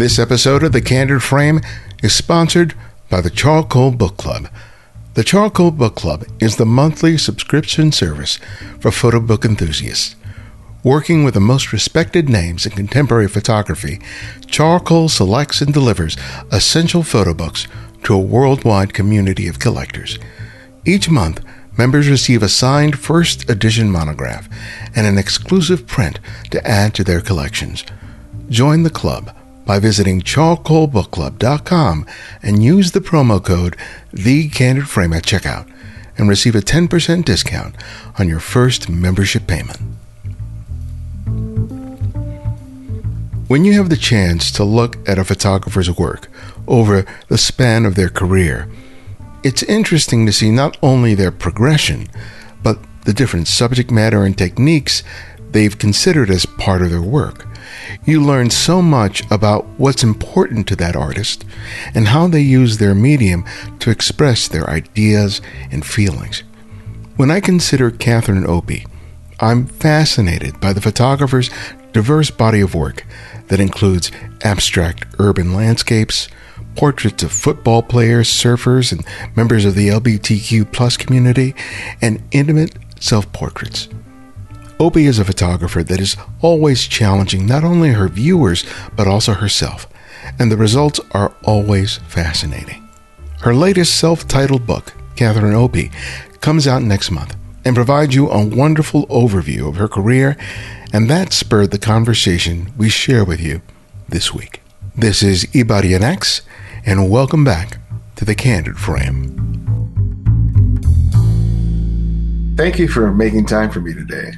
This episode of The Candid Frame is sponsored by the Charcoal Book Club. The Charcoal Book Club is the monthly subscription service for photo book enthusiasts. Working with the most respected names in contemporary photography, Charcoal selects and delivers essential photo books to a worldwide community of collectors. Each month, members receive a signed first edition monograph and an exclusive print to add to their collections. Join the club by visiting charcoalbookclub.com and use the promo code TheCandidFrame at checkout and receive a 10% discount on your first membership payment. When you have the chance to look at a photographer's work over the span of their career, it's interesting to see not only their progression, but the different subject matter and techniques they've considered as part of their work. You learn so much about what's important to that artist and how they use their medium to express their ideas and feelings. When I consider Catherine Opie, I'm fascinated by the photographer's diverse body of work that includes abstract urban landscapes, portraits of football players, surfers, and members of the LBTQ plus community, and intimate self portraits. Opie is a photographer that is always challenging not only her viewers, but also herself, and the results are always fascinating. Her latest self titled book, Catherine Opie, comes out next month and provides you a wonderful overview of her career, and that spurred the conversation we share with you this week. This is Ibarionex, and welcome back to the Candid Frame. Thank you for making time for me today.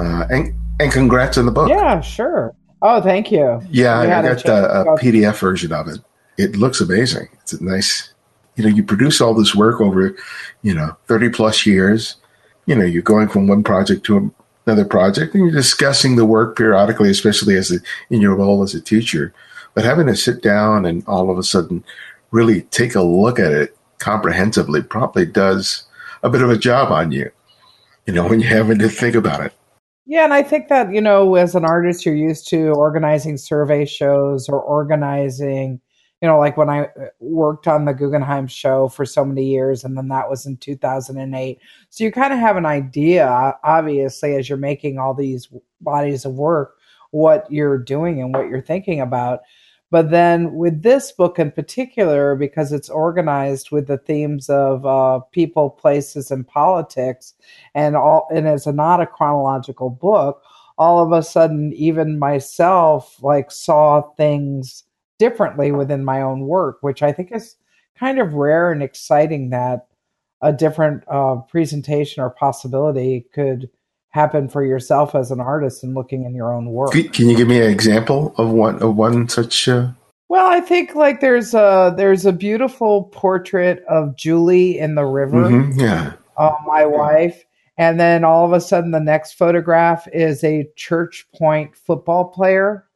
Uh, and and congrats on the book. Yeah, sure. Oh, thank you. Yeah, I, got the a PDF version of it. It looks amazing. It's a nice, you know, you produce all this work over, you know, 30 plus years. You know, you're going from one project to another project and you're discussing the work periodically, especially as a, in your role as a teacher. But having to sit down and all of a sudden really take a look at it comprehensively probably does a bit of a job on you, you know, when you're having to think about it. Yeah, and I think that, you know, as an artist, you're used to organizing survey shows or organizing, you know, like when I uh, worked on the Guggenheim show for so many years, and then that was in 2008. So you kind of have an idea, obviously, as you're making all these bodies of work, what you're doing and what you're thinking about. But then with this book in particular, because it's organized with the themes of uh, people, places, and politics, and all, and it's a, not a chronological book, all of a sudden, even myself like saw things differently within my own work, which I think is kind of rare and exciting that a different uh, presentation or possibility could happen for yourself as an artist and looking in your own work. Can you give me an example of one of one such? Uh... Well, I think like there's a there's a beautiful portrait of Julie in the river. Mm-hmm, yeah, uh, my wife, and then all of a sudden the next photograph is a Church Point football player.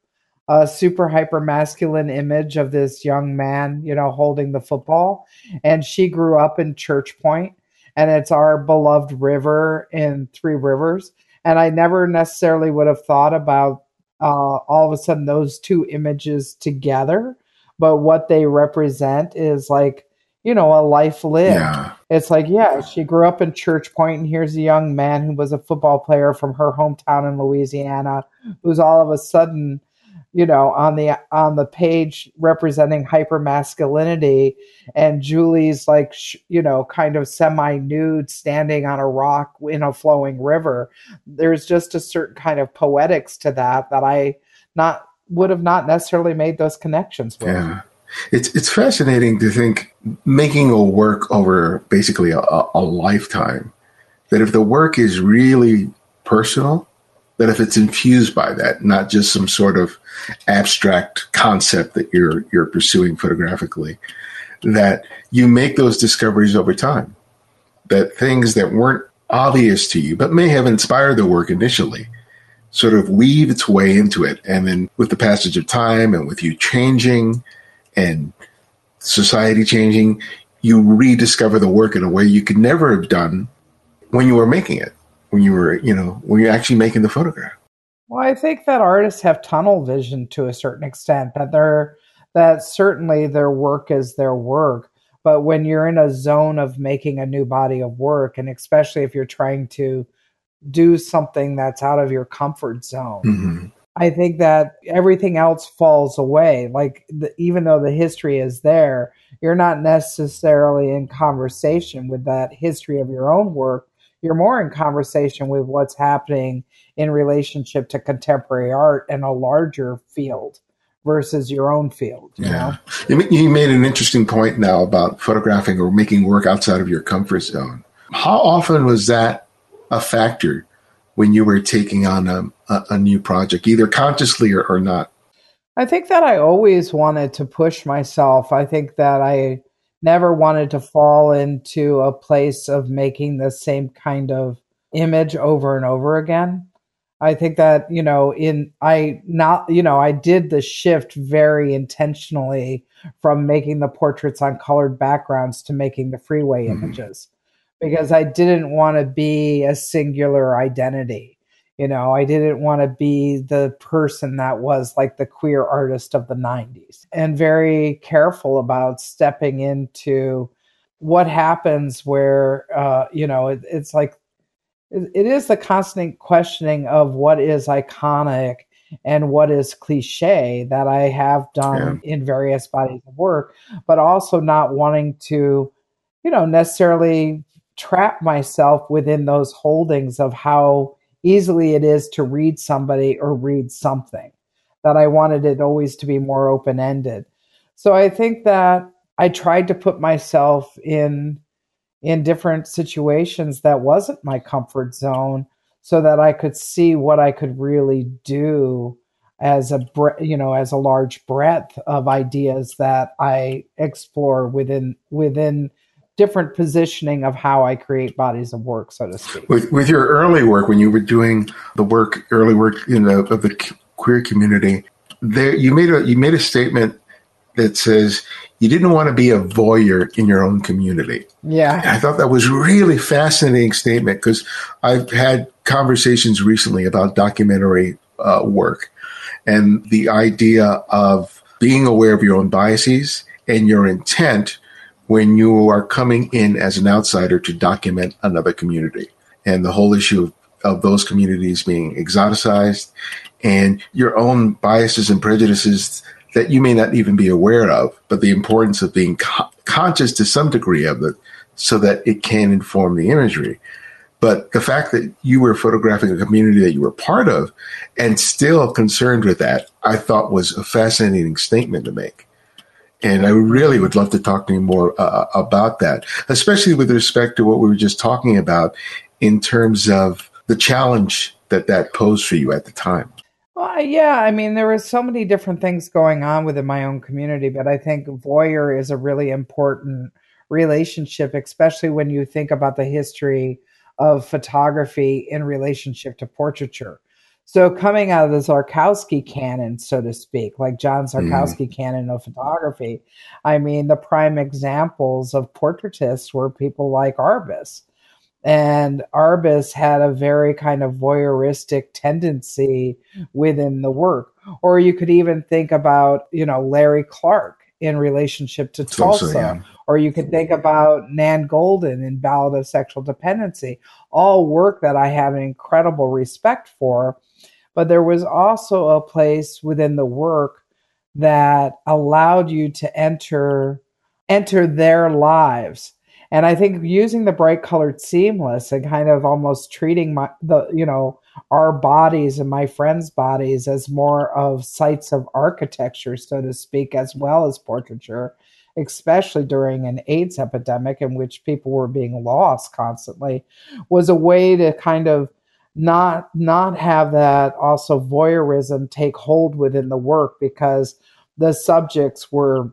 A super hyper masculine image of this young man, you know, holding the football. And she grew up in Church Point and it's our beloved river in Three Rivers. And I never necessarily would have thought about uh, all of a sudden those two images together, but what they represent is like you know a life lived. Yeah. It's like yeah, she grew up in Church Point, and here's a young man who was a football player from her hometown in Louisiana, who's all of a sudden you know on the on the page representing hyper masculinity and julie's like sh- you know kind of semi nude standing on a rock in a flowing river. There's just a certain kind of poetics to that that i not would have not necessarily made those connections with. Yeah. It's it's fascinating to think making a work over basically a, a lifetime that if the work is really personal that if it's infused by that, not just some sort of abstract concept that you're you're pursuing photographically, that you make those discoveries over time. That things that weren't obvious to you, but may have inspired the work initially, sort of weave its way into it. And then with the passage of time and with you changing and society changing, you rediscover the work in a way you could never have done when you were making it when you were, you know, when you're actually making the photograph. Well, I think that artists have tunnel vision to a certain extent. That they're that certainly their work is their work. But when you're in a zone of making a new body of work, and especially if you're trying to do something that's out of your comfort zone, mm-hmm. I think that everything else falls away. Like the, even though the history is there, you're not necessarily in conversation with that history of your own work. You're more in conversation with what's happening in relationship to contemporary art and a larger field versus your own field. You yeah. Know? You made an interesting point now about photographing or making work outside of your comfort zone. How often was that a factor when you were taking on a, a, a new project, either consciously or, or not? I think that I always wanted to push myself. I think that I never wanted to fall into a place of making the same kind of image over and over again. I think that, you know, in I not, you know, I did the shift very intentionally from making the portraits on colored backgrounds to making the freeway mm-hmm. images because I didn't want to be a singular identity. You know, I didn't want to be the person that was like the queer artist of the 90s and very careful about stepping into what happens where, uh, you know, it, it's like it is the constant questioning of what is iconic and what is cliche that I have done yeah. in various bodies of work, but also not wanting to, you know, necessarily trap myself within those holdings of how easily it is to read somebody or read something. That I wanted it always to be more open ended. So I think that I tried to put myself in in different situations that wasn't my comfort zone so that I could see what I could really do as a you know as a large breadth of ideas that I explore within within different positioning of how I create bodies of work, so to speak. With, with your early work, when you were doing the work, early work in the, of the queer community, there you made a you made a statement that says you didn't want to be a voyeur in your own community. Yeah. I thought that was really fascinating statement because I've had conversations recently about documentary uh, work and the idea of being aware of your own biases and your intent when you are coming in as an outsider to document another community and the whole issue of, of those communities being exoticized and your own biases and prejudices that you may not even be aware of, but the importance of being co- conscious to some degree of it so that it can inform the imagery. But the fact that you were photographing a community that you were part of and still concerned with that, I thought was a fascinating statement to make. And I really would love to talk to you more uh, about that, especially with respect to what we were just talking about in terms of the challenge that that posed for you at the time. Well, yeah, I mean, there were so many different things going on within my own community, but I think voyeur is a really important relationship, especially when you think about the history of photography in relationship to portraiture. So, coming out of the Szarkowski canon, so to speak, like John mm-hmm. Mm. canon of photography, I mean, the prime examples of portraitists were people like Arbus and Arbus had a very kind of voyeuristic tendency within the work. Or you could even think about, you know, Larry Clark in relationship to Tulsa. Also, yeah. Or you could think about Nan Goldin in Ballad of Sexual Dependency. All work that I have an incredible respect for. But there was also a place within the work that allowed you to enter enter their lives. And I think using the bright colored seamless and kind of almost treating my the you know our bodies and my friends' bodies as more of sites of architecture, so to speak, as well as portraiture, especially during an AIDS epidemic in which people were being lost constantly, was a way to kind of not not have that also voyeurism take hold within the work because the subjects were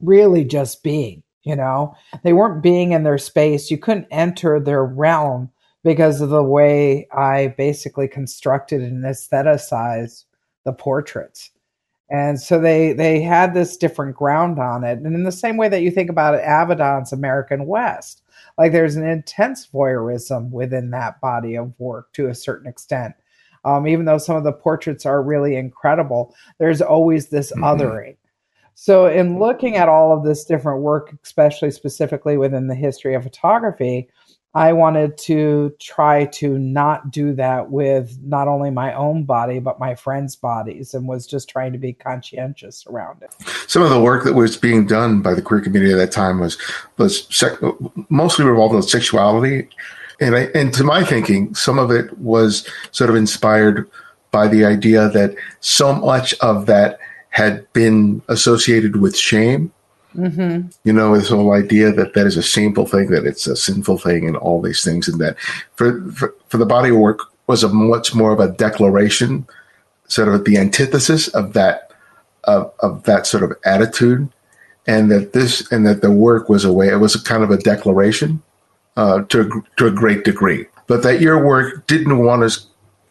really just being you know, they weren't being in their space. You couldn't enter their realm because of the way I basically constructed and aestheticized the portraits. And so they they had this different ground on it. And in the same way that you think about it, Avedon's American West, like there's an intense voyeurism within that body of work to a certain extent. Um, even though some of the portraits are really incredible, there's always this mm-hmm. othering. So, in looking at all of this different work, especially specifically within the history of photography, I wanted to try to not do that with not only my own body, but my friends' bodies, and was just trying to be conscientious around it. Some of the work that was being done by the queer community at that time was was sec- mostly revolved around sexuality. And, I, and to my thinking, some of it was sort of inspired by the idea that so much of that had been associated with shame Mm-hmm. You know, this whole idea that that is a shameful thing, that it's a sinful thing, and all these things, and that for for, for the body work was a much more of a declaration, sort of the antithesis of that of, of that sort of attitude, and that this and that the work was a way it was a kind of a declaration uh, to a, to a great degree, but that your work didn't want to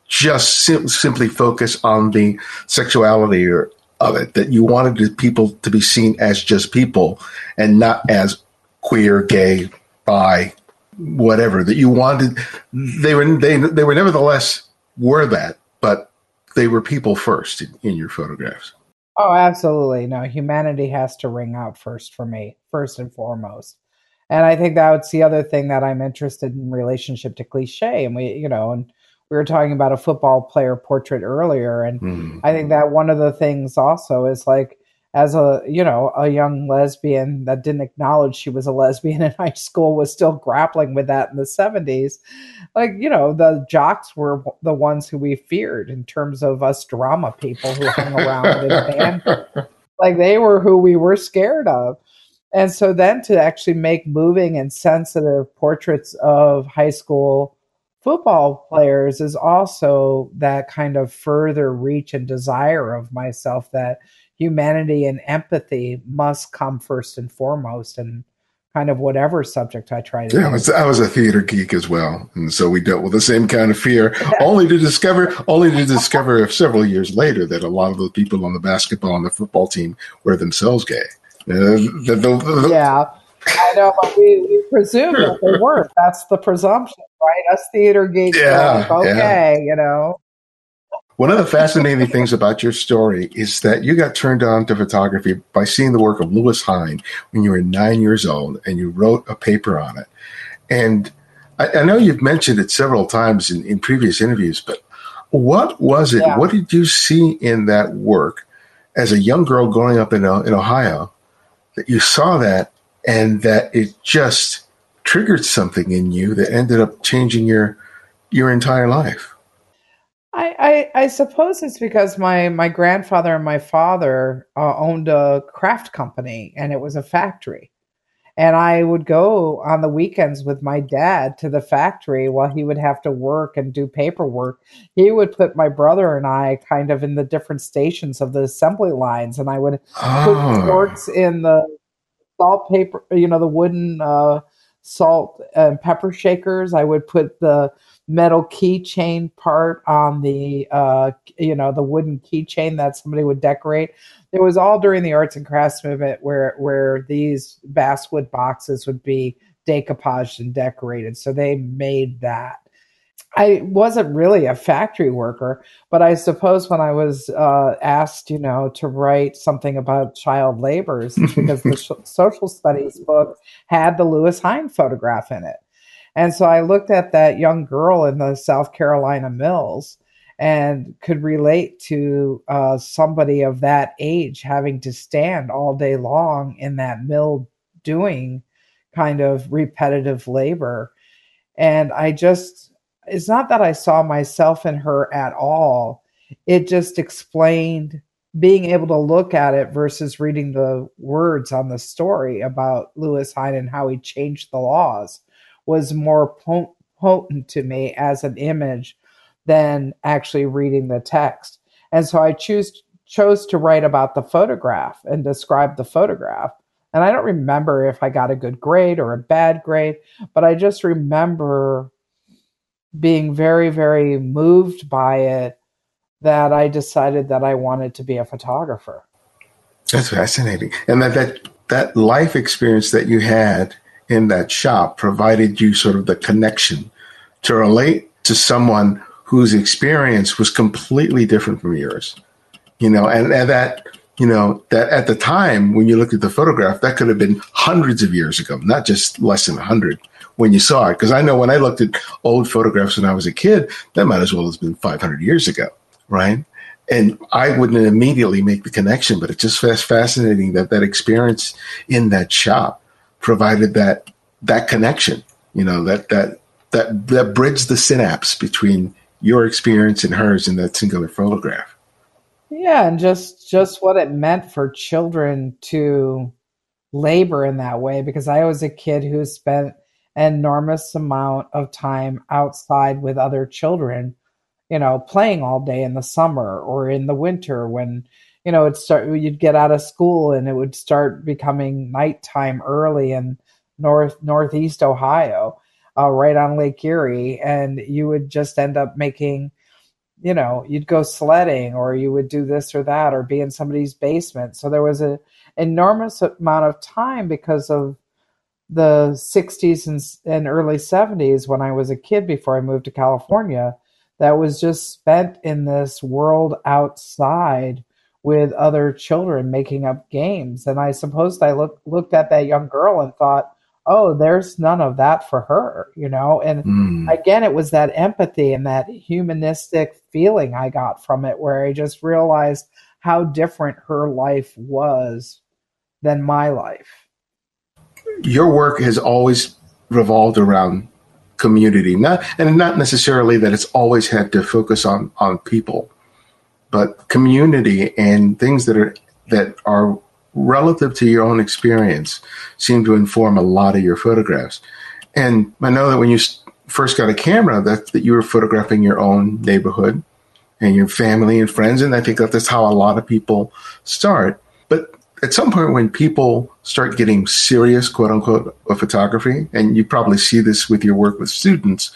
just sim- simply focus on the sexuality or of it that you wanted people to be seen as just people and not as queer, gay, bi, whatever. That you wanted they were they they were nevertheless were that, but they were people first in, in your photographs. Oh, absolutely. No, humanity has to ring out first for me, first and foremost. And I think that's the other thing that I'm interested in relationship to cliche. And we, you know, and we were talking about a football player portrait earlier and mm. i think that one of the things also is like as a you know a young lesbian that didn't acknowledge she was a lesbian in high school was still grappling with that in the 70s like you know the jocks were the ones who we feared in terms of us drama people who hung around in band like they were who we were scared of and so then to actually make moving and sensitive portraits of high school football players is also that kind of further reach and desire of myself that humanity and empathy must come first and foremost and kind of whatever subject I try to. Yeah, I was, I was, a theater geek as well, and so we dealt with the same kind of fear. only to discover, only to discover several years later that a lot of the people on the basketball and the football team were themselves gay. Uh, the, the, the, yeah, I know, but we, we presume that they weren't. That's the presumption, right? Us theater geeks, yeah, like, okay, yeah. you know. One of the fascinating things about your story is that you got turned on to photography by seeing the work of Lewis Hine when you were nine years old, and you wrote a paper on it. And I, I know you've mentioned it several times in, in previous interviews, but what was it? Yeah. What did you see in that work as a young girl growing up in, uh, in Ohio that you saw that and that it just triggered something in you that ended up changing your your entire life. I, I, I suppose it's because my, my grandfather and my father uh, owned a craft company and it was a factory. And I would go on the weekends with my dad to the factory while he would have to work and do paperwork. He would put my brother and I kind of in the different stations of the assembly lines, and I would oh. put forks in the salt paper, you know, the wooden uh, salt and pepper shakers. I would put the metal keychain part on the, uh, you know, the wooden keychain that somebody would decorate. It was all during the arts and crafts movement where where these basswood boxes would be decoupaged and decorated. So they made that. I wasn't really a factory worker, but I suppose when I was uh, asked, you know, to write something about child labors, because the sh- social studies book had the Lewis Hine photograph in it. And so I looked at that young girl in the South Carolina mills and could relate to uh, somebody of that age having to stand all day long in that mill doing kind of repetitive labor. And I just, it's not that I saw myself in her at all. It just explained being able to look at it versus reading the words on the story about Lewis Hine and how he changed the laws was more potent to me as an image than actually reading the text. And so I choose chose to write about the photograph and describe the photograph. And I don't remember if I got a good grade or a bad grade, but I just remember being very, very moved by it that I decided that I wanted to be a photographer. That's fascinating. And that, that, that life experience that you had in that shop provided you sort of the connection to relate to someone whose experience was completely different from yours. You know, and, and that you know that at the time when you looked at the photograph, that could have been hundreds of years ago, not just less than a hundred when you saw it. Because I know when I looked at old photographs when I was a kid, that might as well have been 500 years ago, right? And I wouldn't immediately make the connection, but it's just fascinating that that experience in that shop provided that that connection. You know that that that that bridged the synapse between your experience and hers in that singular photograph. Yeah, and just just what it meant for children to labor in that way because I was a kid who spent enormous amount of time outside with other children, you know, playing all day in the summer or in the winter when you know, it start you'd get out of school and it would start becoming nighttime early in north northeast Ohio, uh, right on Lake Erie, and you would just end up making you know you'd go sledding or you would do this or that or be in somebody's basement. So there was an enormous amount of time because of the 60s and, and early 70s when i was a kid before i moved to california that was just spent in this world outside with other children making up games and i suppose i look, looked at that young girl and thought oh, there's none of that for her, you know? And mm. again, it was that empathy and that humanistic feeling I got from it where I just realized how different her life was than my life. Your work has always revolved around community, not and not necessarily that it's always had to focus on on people, but community and things that are that are relative to your own experience seem to inform a lot of your photographs. And I know that when you first got a camera, that, that you were photographing your own neighborhood and your family and friends. And I think that that's how a lot of people start. But at some point, when people start getting serious, quote unquote, of photography, and you probably see this with your work with students,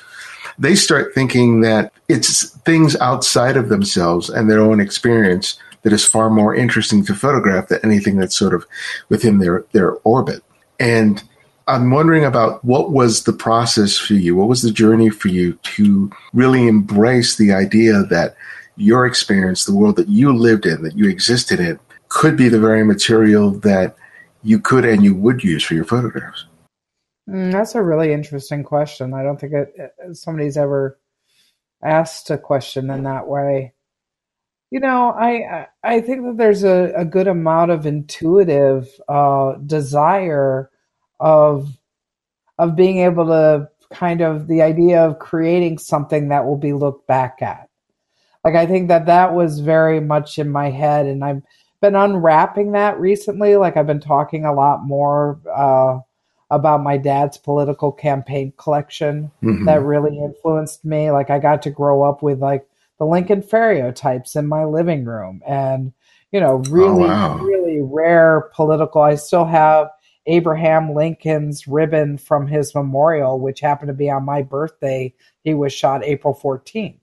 they start thinking that it's things outside of themselves and their own experience that is far more interesting to photograph than anything that's sort of within their, their orbit. And I'm wondering about what was the process for you? What was the journey for you to really embrace the idea that your experience, the world that you lived in, that you existed in, could be the very material that you could and you would use for your photographs? Mm, that's a really interesting question. I don't think it, it, somebody's ever asked a question in that way. You know, I I think that there's a, a good amount of intuitive uh, desire of of being able to kind of the idea of creating something that will be looked back at. Like I think that that was very much in my head, and I've been unwrapping that recently. Like I've been talking a lot more uh, about my dad's political campaign collection mm-hmm. that really influenced me. Like I got to grow up with like the Lincoln Ferrotypes in my living room and, you know, oh, really, oh, wow. really rare political. I still have Abraham Lincoln's ribbon from his memorial, which happened to be on my birthday. He was shot April 14th.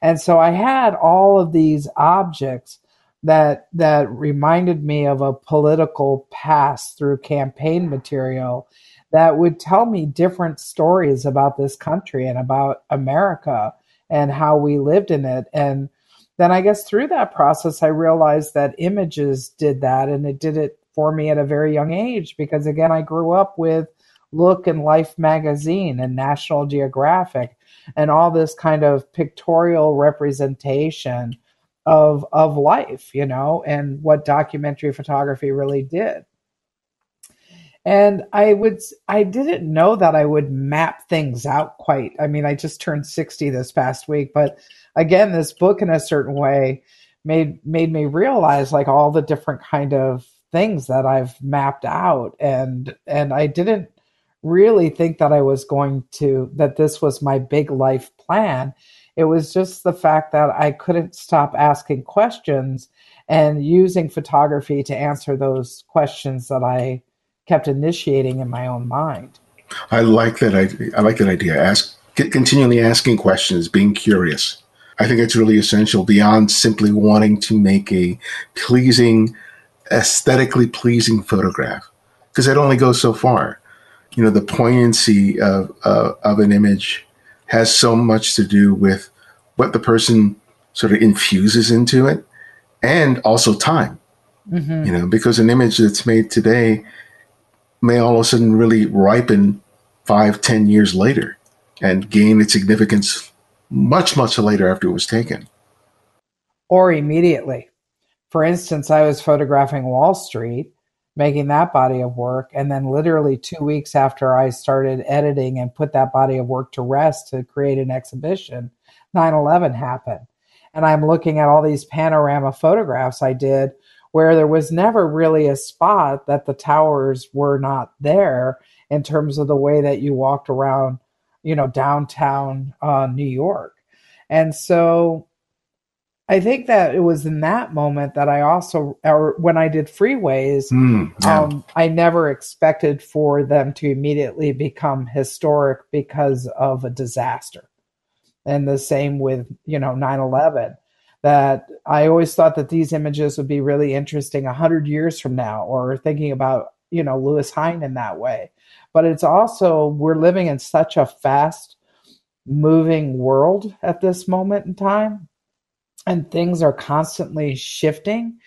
And so I had all of these objects that that reminded me of a political past through campaign material that would tell me different stories about this country and about America and how we lived in it. And then I guess through that process, I realized that images did that and it did it for me at a very young age because, again, I grew up with Look and Life magazine and National Geographic and all this kind of pictorial representation of of life, you know, and what documentary photography really did. And i would i didn't know that i would map things out quite. I mean i just turned 60 this past week but again this book in a certain way made made me realize like all the different kind of things that i've mapped out. And and i didn't really think that i was going to that this was my big life plan it was just the fact that i couldn't stop asking questions and using photography to answer those questions that i kept initiating in my own mind. I like that idea. I like that idea. Ask, continually asking questions, being curious. I think it's really essential beyond simply wanting to make a pleasing, aesthetically pleasing photograph, because it only goes so far. You know, the poignancy of uh, of an image has so much to do with what the person sort of infuses into it and also time. Mm-hmm. You know, because an image that's made today may all of a sudden really ripen five, ten years later and gain its significance much, much later after it was taken. Or immediately. For instance, I was photographing Wall Street, making that body of work, and then literally two weeks after I started editing and put that body of work to rest to create an exhibition, 9 11 happened. And I'm looking at all these panorama photographs I did where there was never really a spot that the towers were not there in terms of the way that you walked around, you know, downtown uh, New York. And so I think that it was in that moment that I also, or when I did freeways, mm, yeah. um, I never expected for them to immediately become historic because of a disaster. And the same with, you know, 9 11 that I always thought that these images would be really interesting a hundred years from now, or thinking about you know Lewis Hine in that way. But it's also we're living in such a fast moving world at this moment in time, and things are constantly shifting.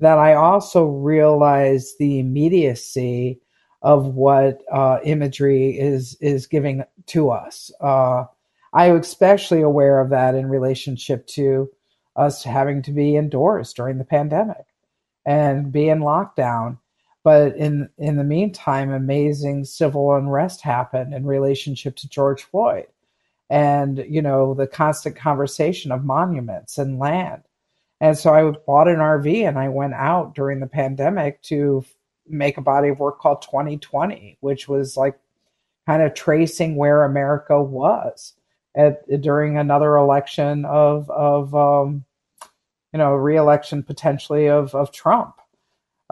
That I also realize the immediacy of what uh, imagery is is giving to us. Uh, I'm especially aware of that in relationship to us having to be indoors during the pandemic and be in lockdown. But in in the meantime, amazing civil unrest happened in relationship to George Floyd, and you know the constant conversation of monuments and land. And so I bought an RV and I went out during the pandemic to make a body of work called 2020, which was like kind of tracing where America was at during another election of of um, you know, reelection potentially of, of Trump,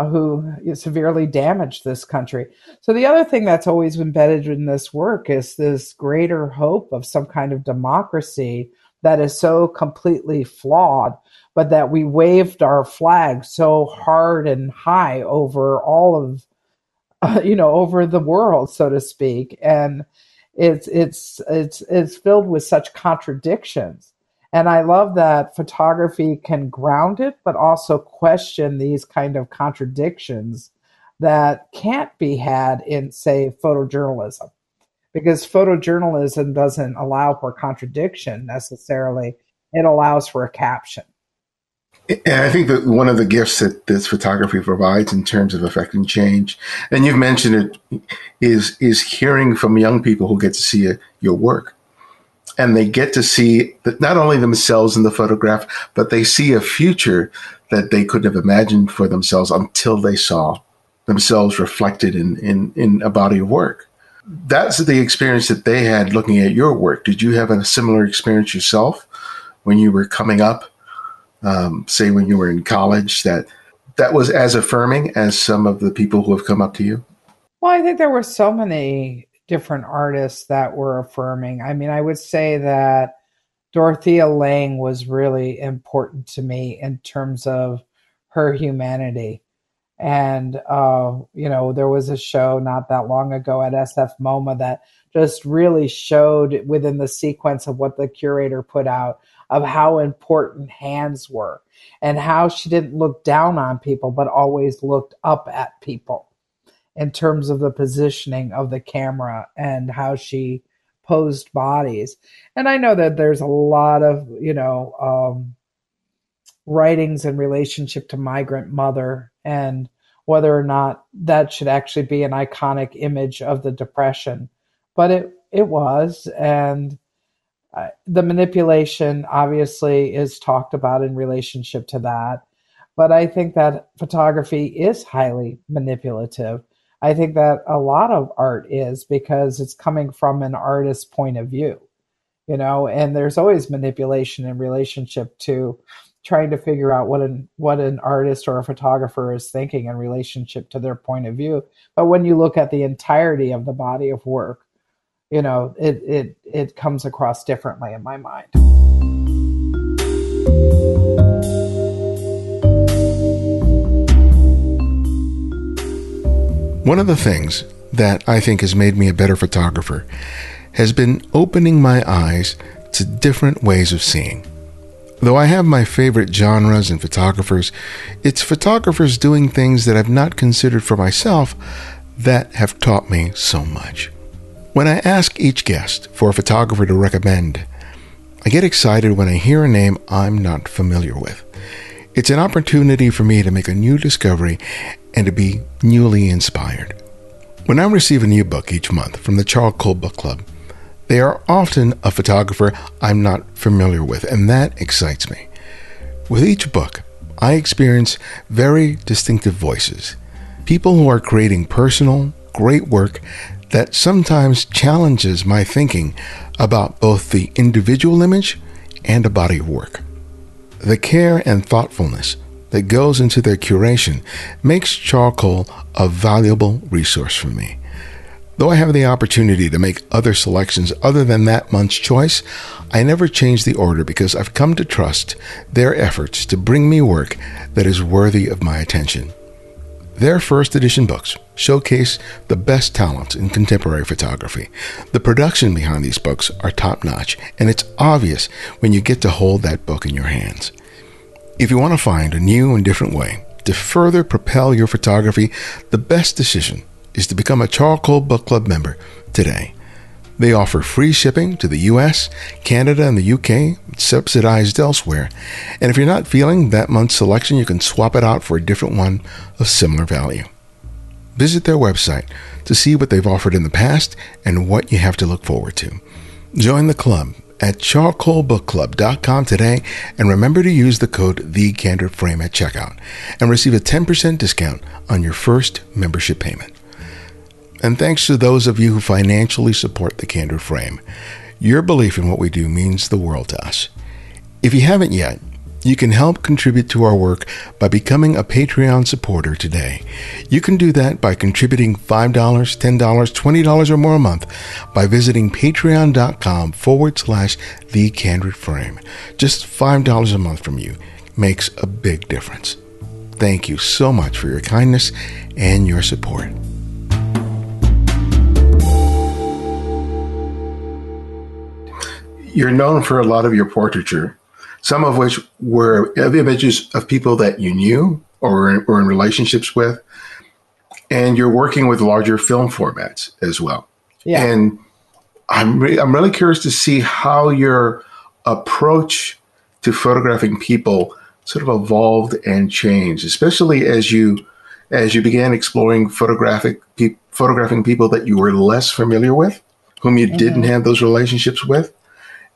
who severely damaged this country. So the other thing that's always embedded in this work is this greater hope of some kind of democracy that is so completely flawed, but that we waved our flag so hard and high over all of, uh, you know, over the world, so to speak, and it's it's it's it's filled with such contradictions and I love that photography can ground it, but also question these kind of contradictions that can't be had in, say, photojournalism. Because photojournalism doesn't allow for contradiction necessarily, it allows for a caption. And I think that one of the gifts that this photography provides in terms of affecting change, and you've mentioned it, is is hearing from young people who get to see your work and they get to see not only themselves in the photograph, but they see a future that they couldn't have imagined for themselves until they saw themselves reflected in, in, in a body of work. That's the experience that they had looking at your work. Did you have a similar experience yourself when you were coming up? Um, say when you were in college, that that was as affirming as some of the people who have come up to you? Well, I think there were so many different artists that were affirming. I mean, I would say that Dorothea Lange was really important to me in terms of her humanity. And, uh, you know, there was a show not that long ago at SF MoMA that just really showed within the sequence of what the curator put out of how important hands were and how she didn't look down on people, but always looked up at people in terms of the positioning of the camera and how she posed bodies. And I know that there's a lot of, you know, um, writings in relationship to migrant mother and whether or not that should actually be an iconic image of the depression. But it it was and uh, the manipulation obviously is talked about in relationship to that. But I think that photography is highly manipulative I think that a lot of art is because it's coming from an artist's point of view, you know, and there's always manipulation in relationship to trying to figure out what an what an artist or a photographer is thinking in relationship to their point of view. But when you look at the entirety of the body of work, you know, it it it comes across differently in my mind. One of the things that I think has made me a better photographer has been opening my eyes to different ways of seeing. Though I have my favorite genres and photographers, it's photographers doing things that I've not considered for myself that have taught me so much. When I ask each guest for a photographer to recommend, I get excited when I hear a name I'm not familiar with. It's an opportunity for me to make a new discovery and to be newly inspired. When I receive a new book each month from the Charcoal Book Club, they are often a photographer I'm not familiar with, and that excites me. With each book, I experience very distinctive voices, people who are creating personal, great work that sometimes challenges my thinking about both the individual image and a body of work. The care and thoughtfulness that goes into their curation makes charcoal a valuable resource for me. Though I have the opportunity to make other selections other than that month's choice, I never change the order because I've come to trust their efforts to bring me work that is worthy of my attention. Their first edition books showcase the best talents in contemporary photography. The production behind these books are top notch, and it's obvious when you get to hold that book in your hands. If you want to find a new and different way to further propel your photography, the best decision is to become a Charcoal Book Club member today. They offer free shipping to the US, Canada, and the UK, subsidized elsewhere. And if you're not feeling that month's selection, you can swap it out for a different one of similar value. Visit their website to see what they've offered in the past and what you have to look forward to. Join the club at charcoalbookclub.com today and remember to use the code TheCandidFrame at checkout and receive a 10% discount on your first membership payment. And thanks to those of you who financially support the Candid Frame. Your belief in what we do means the world to us. If you haven't yet, you can help contribute to our work by becoming a Patreon supporter today. You can do that by contributing $5, $10, $20 or more a month by visiting patreon.com forward slash the candid frame. Just $5 a month from you makes a big difference. Thank you so much for your kindness and your support. You're known for a lot of your portraiture some of which were images of people that you knew or were in relationships with. And you're working with larger film formats as well. Yeah. And I'm, re- I'm really curious to see how your approach to photographing people sort of evolved and changed, especially as you as you began exploring photographic pe- photographing people that you were less familiar with, whom you mm-hmm. didn't have those relationships with,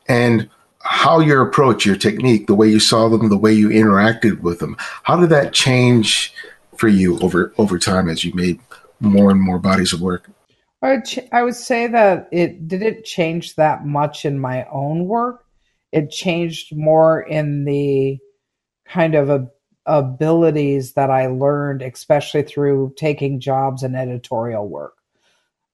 and how your approach, your technique, the way you saw them, the way you interacted with them, how did that change for you over over time as you made more and more bodies of work? I would, ch- I would say that it didn't change that much in my own work. It changed more in the kind of a, abilities that I learned, especially through taking jobs in editorial work.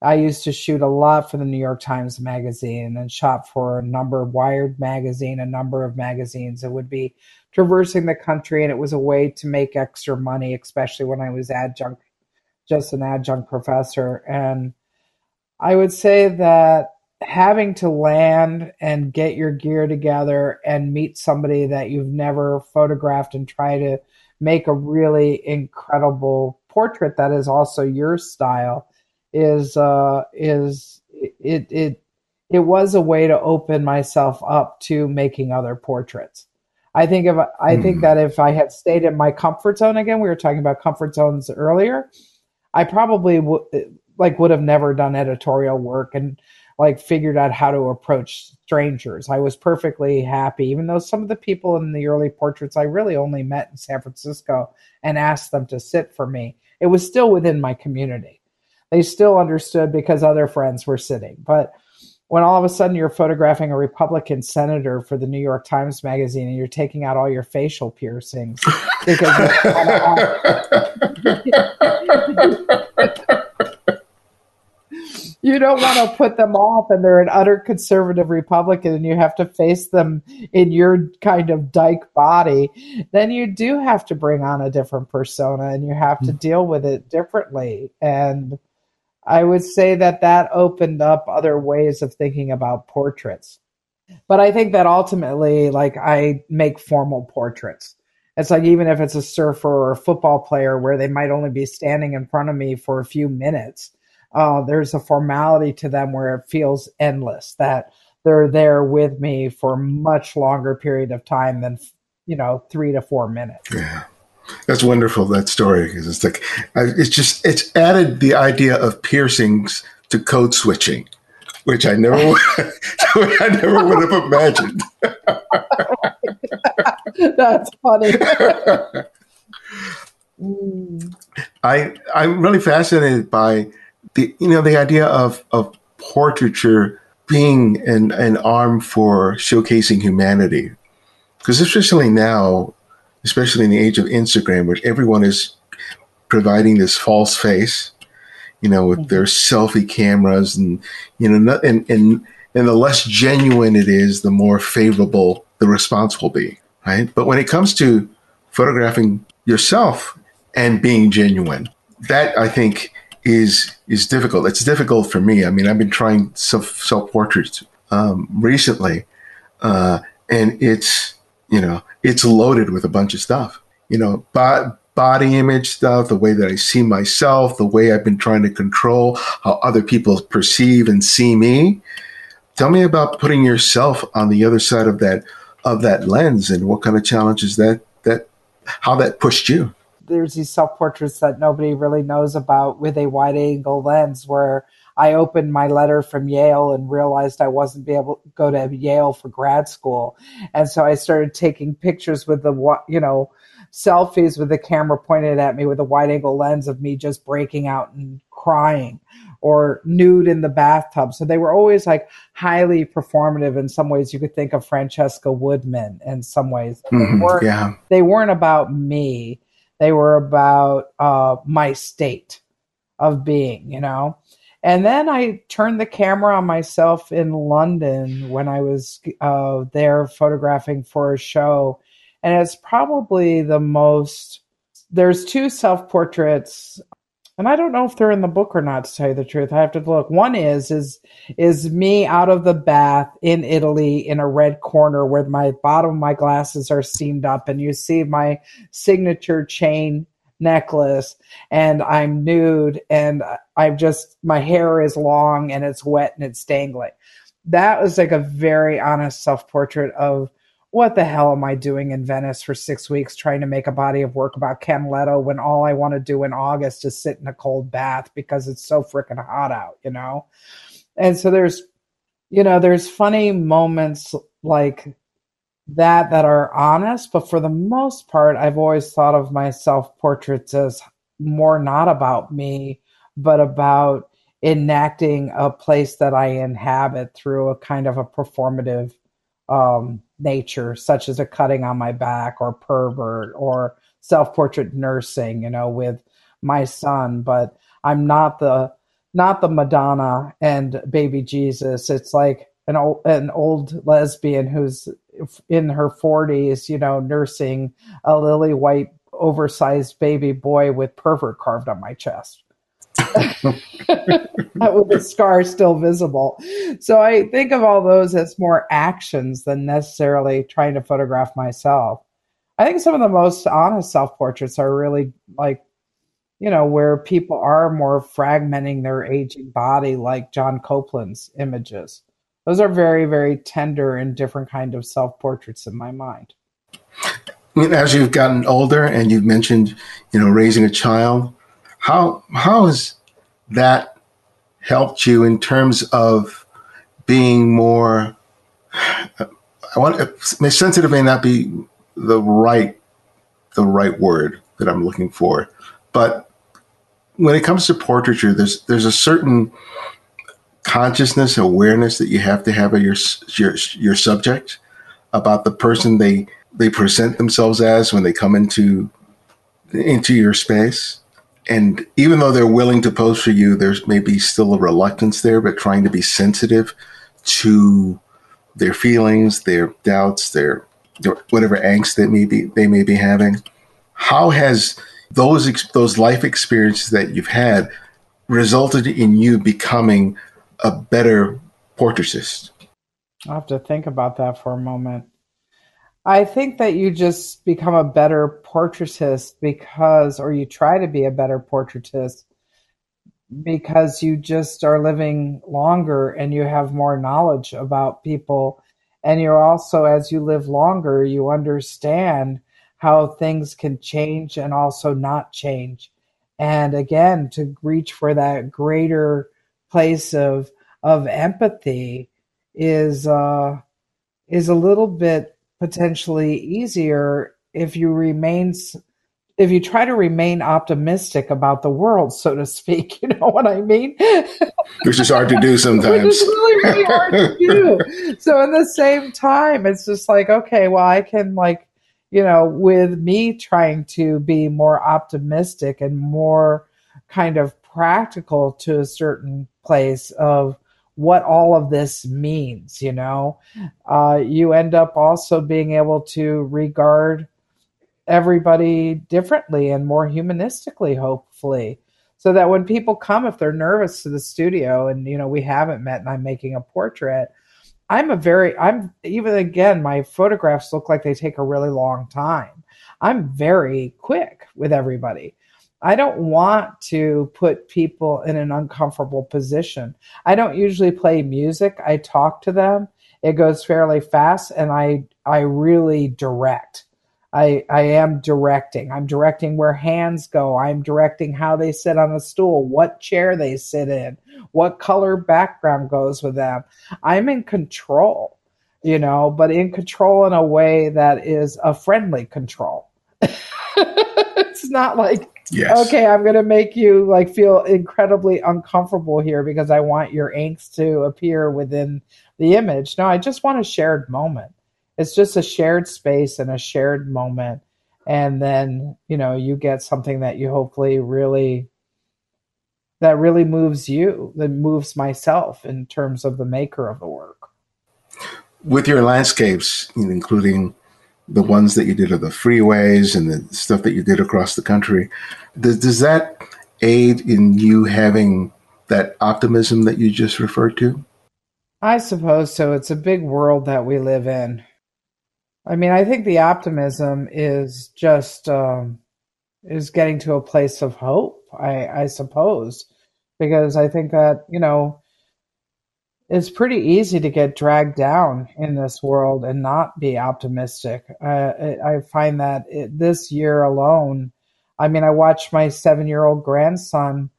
I used to shoot a lot for the New York Times Magazine and shot for a number of Wired Magazine, a number of magazines. It would be traversing the country, and it was a way to make extra money, especially when I was adjunct, just an adjunct professor. And I would say that having to land and get your gear together and meet somebody that you've never photographed and try to make a really incredible portrait that is also your style is uh, is it it it was a way to open myself up to making other portraits. I think if I think hmm. that if I had stayed in my comfort zone again, we were talking about comfort zones earlier. I probably would like would have never done editorial work and like figured out how to approach strangers. I was perfectly happy, even though some of the people in the early portraits I really only met in San Francisco and asked them to sit for me. It was still within my community they still understood because other friends were sitting. But when all of a sudden you're photographing a Republican senator for the New York Times Magazine and you're taking out all your facial piercings because you don't want to put them off and they're an utter conservative Republican and you have to face them in your kind of dyke body, then you do have to bring on a different persona and you have to hmm. deal with it differently. And I would say that that opened up other ways of thinking about portraits. But I think that ultimately, like, I make formal portraits. It's like even if it's a surfer or a football player where they might only be standing in front of me for a few minutes, uh, there's a formality to them where it feels endless. That they're there with me for a much longer period of time than you know three to four minutes. Yeah. That's wonderful that story because it's like it's just it's added the idea of piercings to code switching, which I never I never would have imagined. That's funny. I I'm really fascinated by the you know the idea of of portraiture being an an arm for showcasing humanity because especially now especially in the age of Instagram, where everyone is providing this false face, you know, with mm-hmm. their selfie cameras, and you know, and and and the less genuine it is, the more favorable the response will be, right? But when it comes to photographing yourself and being genuine, that I think is is difficult. It's difficult for me. I mean, I've been trying self self portraits um, recently, uh, and it's you know it's loaded with a bunch of stuff. You know, bo- body image stuff, the way that I see myself, the way I've been trying to control how other people perceive and see me. Tell me about putting yourself on the other side of that of that lens and what kind of challenges that that how that pushed you. There's these self portraits that nobody really knows about with a wide angle lens where I opened my letter from Yale and realized I wasn't be able to go to Yale for grad school. And so I started taking pictures with the, you know, selfies with the camera pointed at me with a wide angle lens of me just breaking out and crying or nude in the bathtub. So they were always like highly performative. In some ways, you could think of Francesca Woodman in some ways. Mm-hmm, weren't, yeah. they weren't about me. They were about uh, my state of being, you know? And then I turned the camera on myself in London when I was uh, there photographing for a show. And it's probably the most, there's two self portraits. And I don't know if they're in the book or not, to tell you the truth. I have to look. One is is is me out of the bath in Italy in a red corner where my bottom of my glasses are seamed up, and you see my signature chain necklace and I'm nude and I've just, my hair is long and it's wet and it's dangling. That was like a very honest self portrait of what the hell am I doing in Venice for six weeks trying to make a body of work about Ken when all I want to do in August is sit in a cold bath because it's so freaking hot out, you know? And so there's, you know, there's funny moments like that that are honest, but for the most part, I've always thought of my self portraits as more not about me, but about enacting a place that I inhabit through a kind of a performative um, nature, such as a cutting on my back or pervert or self portrait nursing, you know, with my son. But I'm not the not the Madonna and baby Jesus. It's like an old an old lesbian who's in her 40s, you know, nursing a lily white oversized baby boy with pervert carved on my chest. with the scar still visible. So I think of all those as more actions than necessarily trying to photograph myself. I think some of the most honest self portraits are really like, you know, where people are more fragmenting their aging body, like John Coplans' images those are very very tender and different kind of self portraits in my mind as you've gotten older and you've mentioned you know raising a child how how has that helped you in terms of being more i want sensitive may not be the right the right word that i'm looking for but when it comes to portraiture there's there's a certain consciousness, awareness that you have to have of your your your subject about the person they they present themselves as when they come into into your space. And even though they're willing to pose for you, there's maybe still a reluctance there, but trying to be sensitive to their feelings, their doubts, their, their whatever angst that may be they may be having. How has those those life experiences that you've had resulted in you becoming a better portraitist? I have to think about that for a moment. I think that you just become a better portraitist because, or you try to be a better portraitist because you just are living longer and you have more knowledge about people. And you're also, as you live longer, you understand how things can change and also not change. And again, to reach for that greater place of of empathy is uh, is a little bit potentially easier if you remain if you try to remain optimistic about the world, so to speak, you know what I mean? Which is hard to do sometimes. Which is really, really hard to do. So in the same time, it's just like, okay, well, I can like, you know, with me trying to be more optimistic and more kind of practical to a certain place of what all of this means, you know, uh, you end up also being able to regard everybody differently and more humanistically, hopefully. So that when people come, if they're nervous to the studio and, you know, we haven't met and I'm making a portrait, I'm a very, I'm even again, my photographs look like they take a really long time. I'm very quick with everybody. I don't want to put people in an uncomfortable position. I don't usually play music. I talk to them. It goes fairly fast and I I really direct. I I am directing. I'm directing where hands go. I'm directing how they sit on a stool, what chair they sit in, what color background goes with them. I'm in control, you know, but in control in a way that is a friendly control. it's not like Yes. Okay, I'm gonna make you like feel incredibly uncomfortable here because I want your angst to appear within the image. No, I just want a shared moment. It's just a shared space and a shared moment. And then, you know, you get something that you hopefully really that really moves you, that moves myself in terms of the maker of the work. With your landscapes, including the ones that you did of the freeways and the stuff that you did across the country. Does, does that aid in you having that optimism that you just referred to? I suppose so. It's a big world that we live in. I mean, I think the optimism is just um, is getting to a place of hope. I, I suppose because I think that you know it's pretty easy to get dragged down in this world and not be optimistic. Uh, I find that it, this year alone, I mean, I watched my seven year old grandson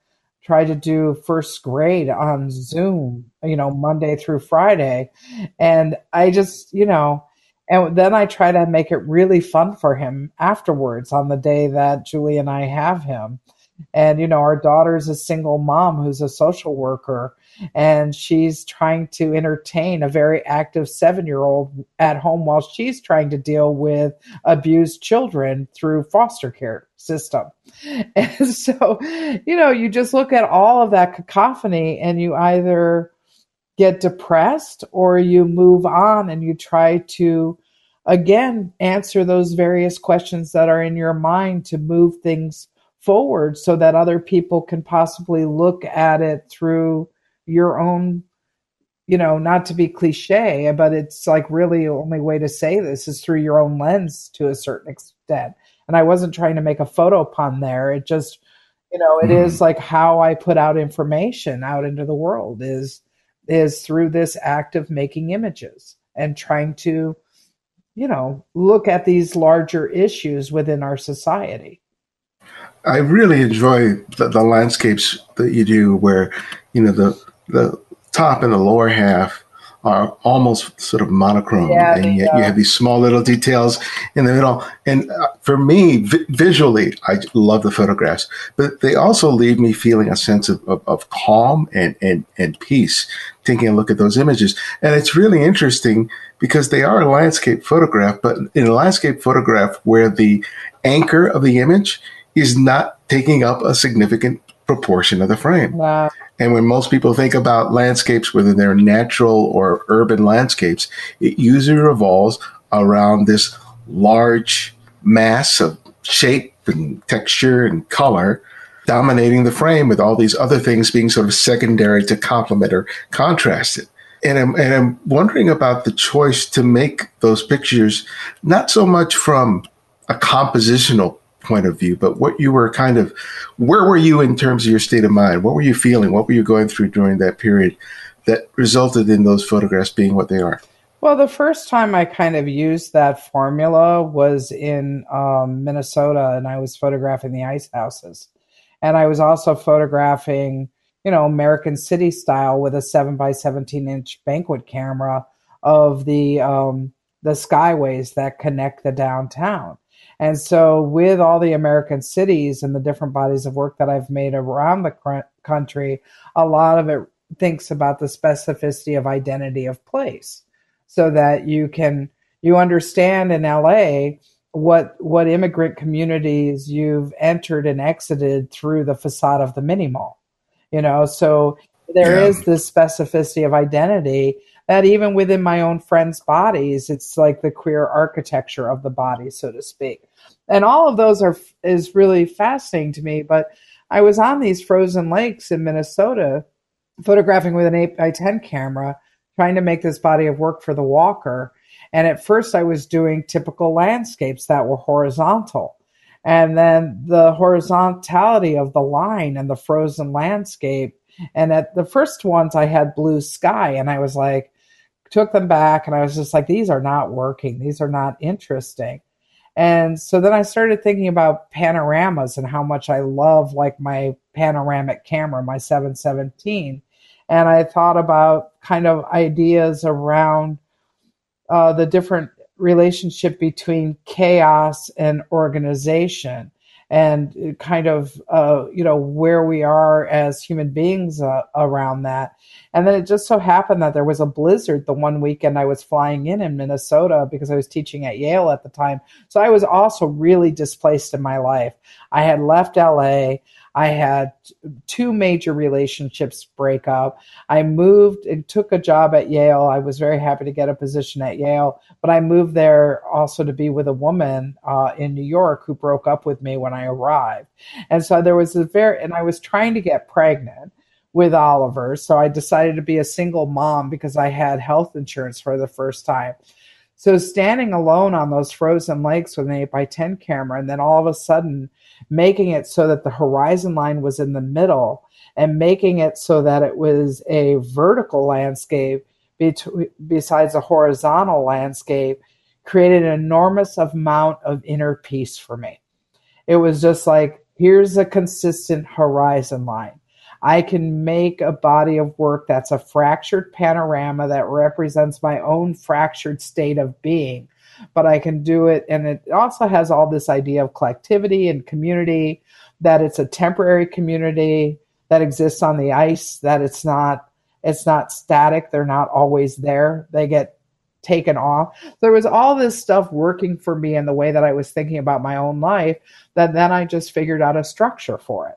try to do first grade on Zoom, you know, Monday through Friday. And I just, you know, and then I try to make it really fun for him afterwards on the day that Julie and I have him. And, you know, our daughter's a single mom who's a social worker and she's trying to entertain a very active seven year old at home while she's trying to deal with abused children through foster care system. And so, you know, you just look at all of that cacophony and you either get depressed or you move on and you try to again answer those various questions that are in your mind to move things forward so that other people can possibly look at it through your own you know not to be cliche but it's like really the only way to say this is through your own lens to a certain extent. And i wasn't trying to make a photo pun there. It just you know it mm. is like how i put out information out into the world is is through this act of making images and trying to you know look at these larger issues within our society I really enjoy the, the, landscapes that you do, where you know the the top and the lower half are almost sort of monochrome, yeah, and yet you have these small little details in the middle. And uh, for me, vi- visually, I love the photographs, but they also leave me feeling a sense of, of, of calm and, and, and peace taking a look at those images. And it's really interesting because they are a landscape photograph, but in a landscape photograph where the anchor of the image is not taking up a significant proportion of the frame. Wow. And when most people think about landscapes, whether they're natural or urban landscapes, it usually revolves around this large mass of shape and texture and color dominating the frame with all these other things being sort of secondary to complement or contrast it. And I'm, and I'm wondering about the choice to make those pictures, not so much from a compositional point of view, but what you were kind of, where were you in terms of your state of mind? What were you feeling? What were you going through during that period that resulted in those photographs being what they are? Well, the first time I kind of used that formula was in um, Minnesota, and I was photographing the ice houses. And I was also photographing, you know, American City style with a 7 by 17 inch banquet camera of the um, the skyways that connect the downtown. And so, with all the American cities and the different bodies of work that I've made around the country, a lot of it thinks about the specificity of identity of place so that you can you understand in LA what what immigrant communities you've entered and exited through the facade of the mini mall. You know, so there yeah. is this specificity of identity that even within my own friends' bodies, it's like the queer architecture of the body, so to speak. And all of those are is really fascinating to me. But I was on these frozen lakes in Minnesota, photographing with an eight by ten camera, trying to make this body of work for the walker. And at first, I was doing typical landscapes that were horizontal. And then the horizontality of the line and the frozen landscape. And at the first ones, I had blue sky, and I was like, took them back, and I was just like, these are not working. These are not interesting. And so then I started thinking about panoramas and how much I love like my panoramic camera, my 717 and I thought about kind of ideas around uh, the different relationship between chaos and organization and kind of uh, you know where we are as human beings uh, around that. And then it just so happened that there was a blizzard the one weekend i was flying in in minnesota because i was teaching at yale at the time. So i was also really displaced in my life. I had left la I had two major relationships break up. I moved and took a job at Yale. I was very happy to get a position at Yale, but I moved there also to be with a woman uh, in New York who broke up with me when I arrived. And so there was a very, and I was trying to get pregnant with Oliver. So I decided to be a single mom because I had health insurance for the first time. So standing alone on those frozen lakes with an 8 by 10 camera, and then all of a sudden making it so that the horizon line was in the middle and making it so that it was a vertical landscape besides a horizontal landscape created an enormous amount of inner peace for me. It was just like, here's a consistent horizon line. I can make a body of work that's a fractured panorama that represents my own fractured state of being, but I can do it. And it also has all this idea of collectivity and community, that it's a temporary community that exists on the ice, that it's not it's not static. They're not always there. They get taken off. There was all this stuff working for me in the way that I was thinking about my own life that then I just figured out a structure for it.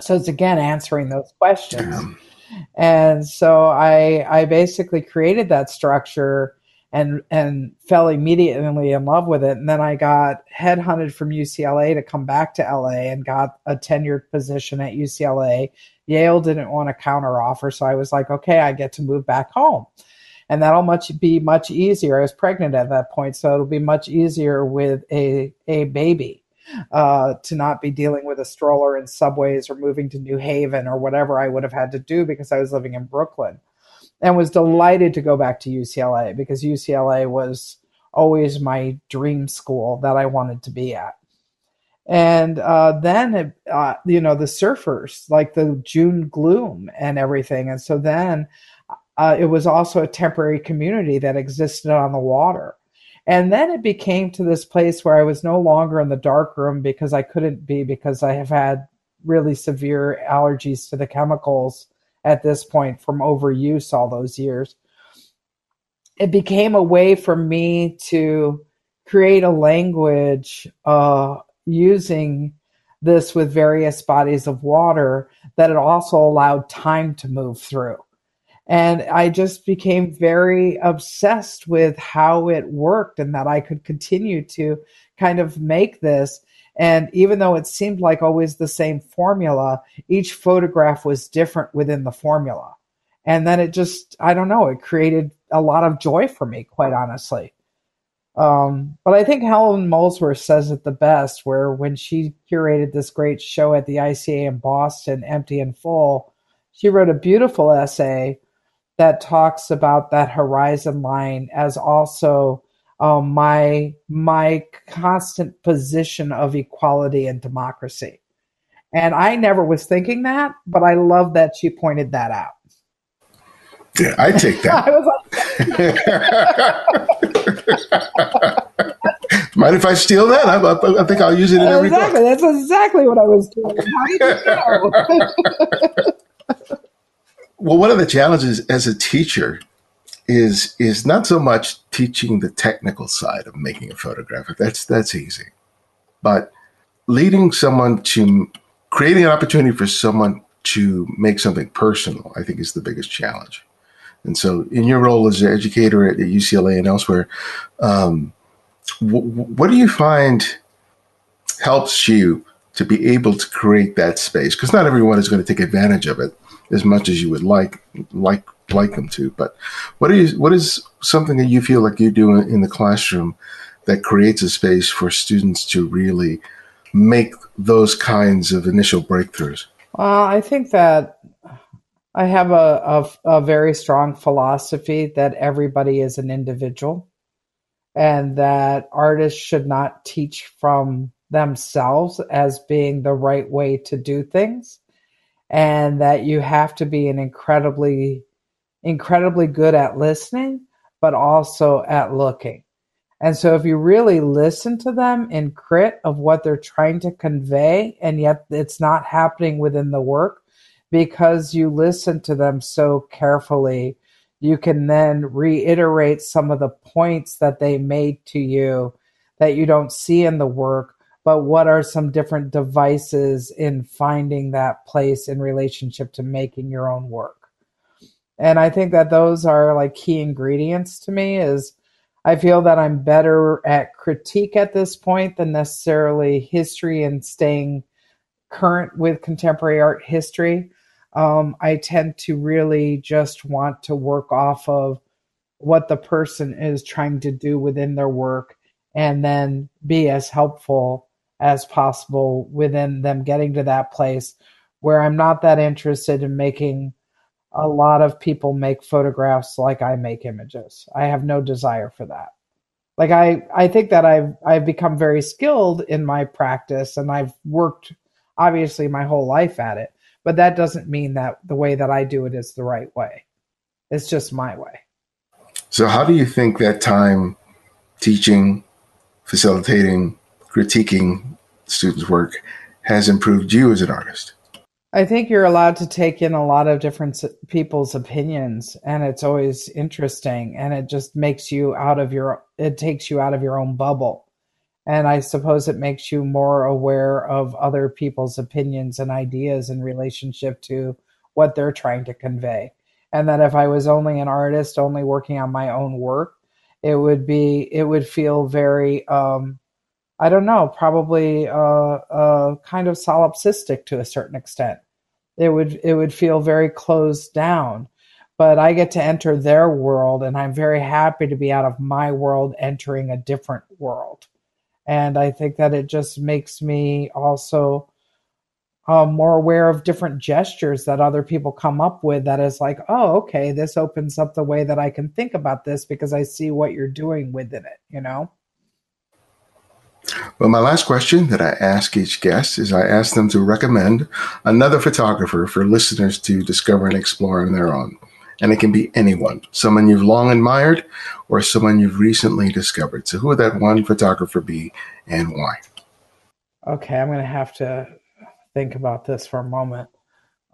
So it's again answering those questions. Damn. And so I I basically created that structure and and fell immediately in love with it. And then I got headhunted from UCLA to come back to LA and got a tenured position at UCLA. Yale didn't want a counter offer, so I was like, okay, I get to move back home. And that'll much be much easier. I was pregnant at that point, so it'll be much easier with a a baby uh, to not be dealing with a stroller in subways or moving to New Haven or whatever I would have had to do because I was living in Brooklyn. And was delighted to go back to UCLA because UCLA was always my dream school that I wanted to be at. And uh, then, uh, you know, the surfers, like the June gloom and everything. And so then uh, it was also a temporary community that existed on the water. And then it became to this place where I was no longer in the dark room because I couldn't be because I have had really severe allergies to the chemicals at this point from overuse all those years. It became a way for me to create a language uh, using this with various bodies of water that it also allowed time to move through. And I just became very obsessed with how it worked and that I could continue to kind of make this. And even though it seemed like always the same formula, each photograph was different within the formula. And then it just, I don't know, it created a lot of joy for me, quite honestly. Um, but I think Helen Molesworth says it the best, where when she curated this great show at the ICA in Boston, Empty and Full, she wrote a beautiful essay that talks about that horizon line as also um, my my constant position of equality and democracy. And I never was thinking that, but I love that she pointed that out. Yeah, I take that. I like, Mind if I steal that? I, I, think I'll use it in every exactly. Book. That's exactly what I was doing. How did you know? Well, one of the challenges as a teacher is is not so much teaching the technical side of making a photograph. That's that's easy, but leading someone to creating an opportunity for someone to make something personal, I think, is the biggest challenge. And so, in your role as an educator at, UCLA and elsewhere, um, what do you find helps you to be able to create that space? Because not everyone is going to take advantage of it as much as you would like like like them to. But what is what is something that you feel like you do in the classroom that creates a space for students to really make those kinds of initial breakthroughs? Well, I think that I have a, a, a very strong philosophy that everybody is an individual and that artists should not teach from themselves as being the right way to do things and that you have to be an incredibly incredibly good at listening, but also at looking. And so if you really listen to them in crit of what they're trying to convey, and yet it's not happening within the work because you listen to them so carefully, you can then reiterate some of the points that they made to you that you don't see in the work. But what are some different devices in finding that place in relationship to making your own work? and i think that those are like key ingredients to me is i feel that i'm better at critique at this point than necessarily history and staying current with contemporary art history um, i tend to really just want to work off of what the person is trying to do within their work and then be as helpful as possible within them getting to that place where i'm not that interested in making a lot of people make photographs like I make images. I have no desire for that. Like I, I think that I've I've become very skilled in my practice and I've worked obviously my whole life at it. But that doesn't mean that the way that I do it is the right way. It's just my way. So how do you think that time teaching, facilitating, critiquing students' work has improved you as an artist? I think you're allowed to take in a lot of different people's opinions, and it's always interesting, and it just makes you out of your. It takes you out of your own bubble, and I suppose it makes you more aware of other people's opinions and ideas in relationship to what they're trying to convey. And that if I was only an artist, only working on my own work, it would be. It would feel very. Um, I don't know, probably uh, uh, kind of solipsistic to a certain extent. It would it would feel very closed down. But I get to enter their world, and I'm very happy to be out of my world, entering a different world. And I think that it just makes me also uh, more aware of different gestures that other people come up with. That is like, oh, okay, this opens up the way that I can think about this because I see what you're doing within it. You know. Well, my last question that I ask each guest is I ask them to recommend another photographer for listeners to discover and explore on their own. And it can be anyone, someone you've long admired or someone you've recently discovered. So, who would that one photographer be and why? Okay, I'm going to have to think about this for a moment.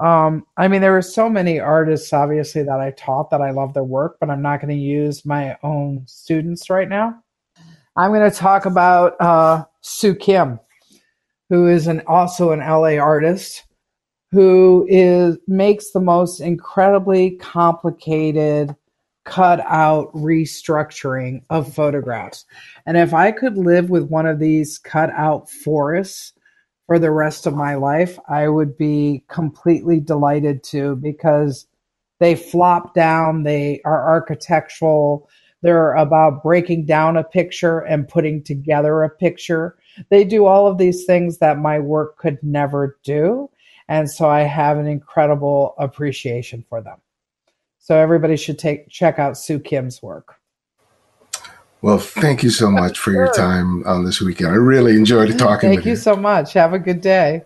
Um, I mean, there are so many artists, obviously, that I taught that I love their work, but I'm not going to use my own students right now. I'm going to talk about uh, Sook Kim, who is an also an LA artist who is makes the most incredibly complicated cut out restructuring of photographs. And if I could live with one of these cut out forests for the rest of my life, I would be completely delighted to because they flop down, they are architectural, they're about breaking down a picture and putting together a picture. They do all of these things that my work could never do. And so I have an incredible appreciation for them. So everybody should take check out Sook Kim's work. Well, thank you so much for your time on this weekend. I really enjoyed talking Thank you, Thank you so much. Have a good day.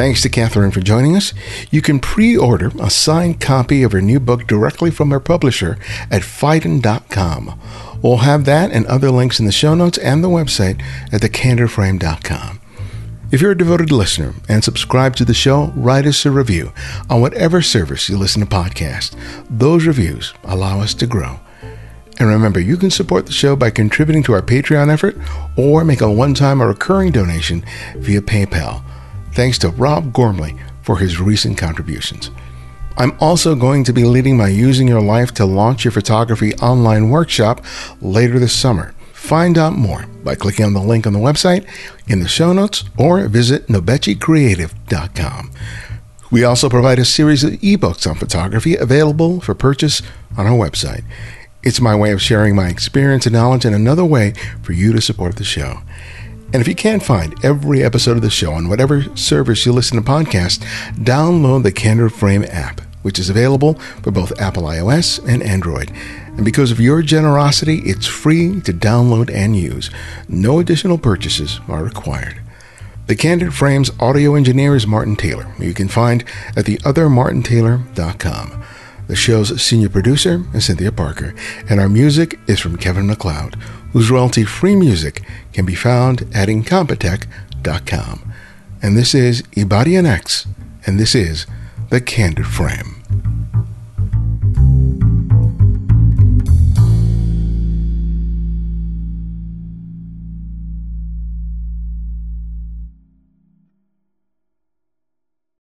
Thanks to Catherine for joining us. You can pre order a signed copy of her new book directly from her publisher at Phaidon.com. We'll have that and other links in the show notes and the website at thecandidframe.com. If you're a devoted listener and subscribe to the show, write us a review on whatever service you listen to podcasts. Those reviews allow us to grow. And remember, you can support the show by contributing to our Patreon effort or make a one time or recurring donation via PayPal. Thanks to Rob Gormley for his recent contributions. I'm also going to be leading my Using Your Life to Launch Your Photography online workshop later this summer. Find out more by clicking on the link on the website in the show notes or visit nobechicreative.com. We also provide a series of ebooks on photography available for purchase on our website. It's my way of sharing my experience and knowledge and another way for you to support the show. And if you can't find every episode of the show on whatever service you listen to podcasts, download the Candid Frame app, which is available for both Apple iOS and Android. And because of your generosity, it's free to download and use. No additional purchases are required. The Candid Frames audio engineer is Martin Taylor, who you can find at theothermartintaylor.com. The show's senior producer is Cynthia Parker, and our music is from Kevin MacLeod, whose royalty free music can be found at incompetech.com. And this is Ibarionex, and this is The Candid Frame.